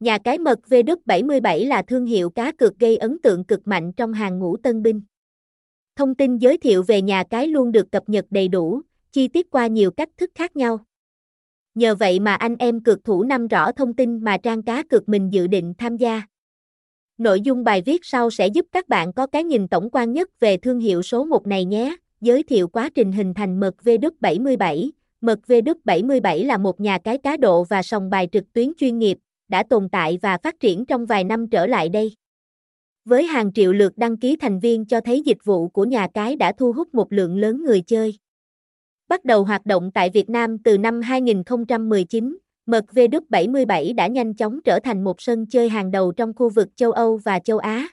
Nhà cái mật VW77 là thương hiệu cá cược gây ấn tượng cực mạnh trong hàng ngũ tân binh. Thông tin giới thiệu về nhà cái luôn được cập nhật đầy đủ, chi tiết qua nhiều cách thức khác nhau. Nhờ vậy mà anh em cược thủ nắm rõ thông tin mà trang cá cược mình dự định tham gia. Nội dung bài viết sau sẽ giúp các bạn có cái nhìn tổng quan nhất về thương hiệu số 1 này nhé. Giới thiệu quá trình hình thành mật VW77. Mật VW77 là một nhà cái cá độ và sòng bài trực tuyến chuyên nghiệp, đã tồn tại và phát triển trong vài năm trở lại đây. Với hàng triệu lượt đăng ký thành viên cho thấy dịch vụ của nhà cái đã thu hút một lượng lớn người chơi. Bắt đầu hoạt động tại Việt Nam từ năm 2019, Mật VW77 đã nhanh chóng trở thành một sân chơi hàng đầu trong khu vực châu Âu và châu Á.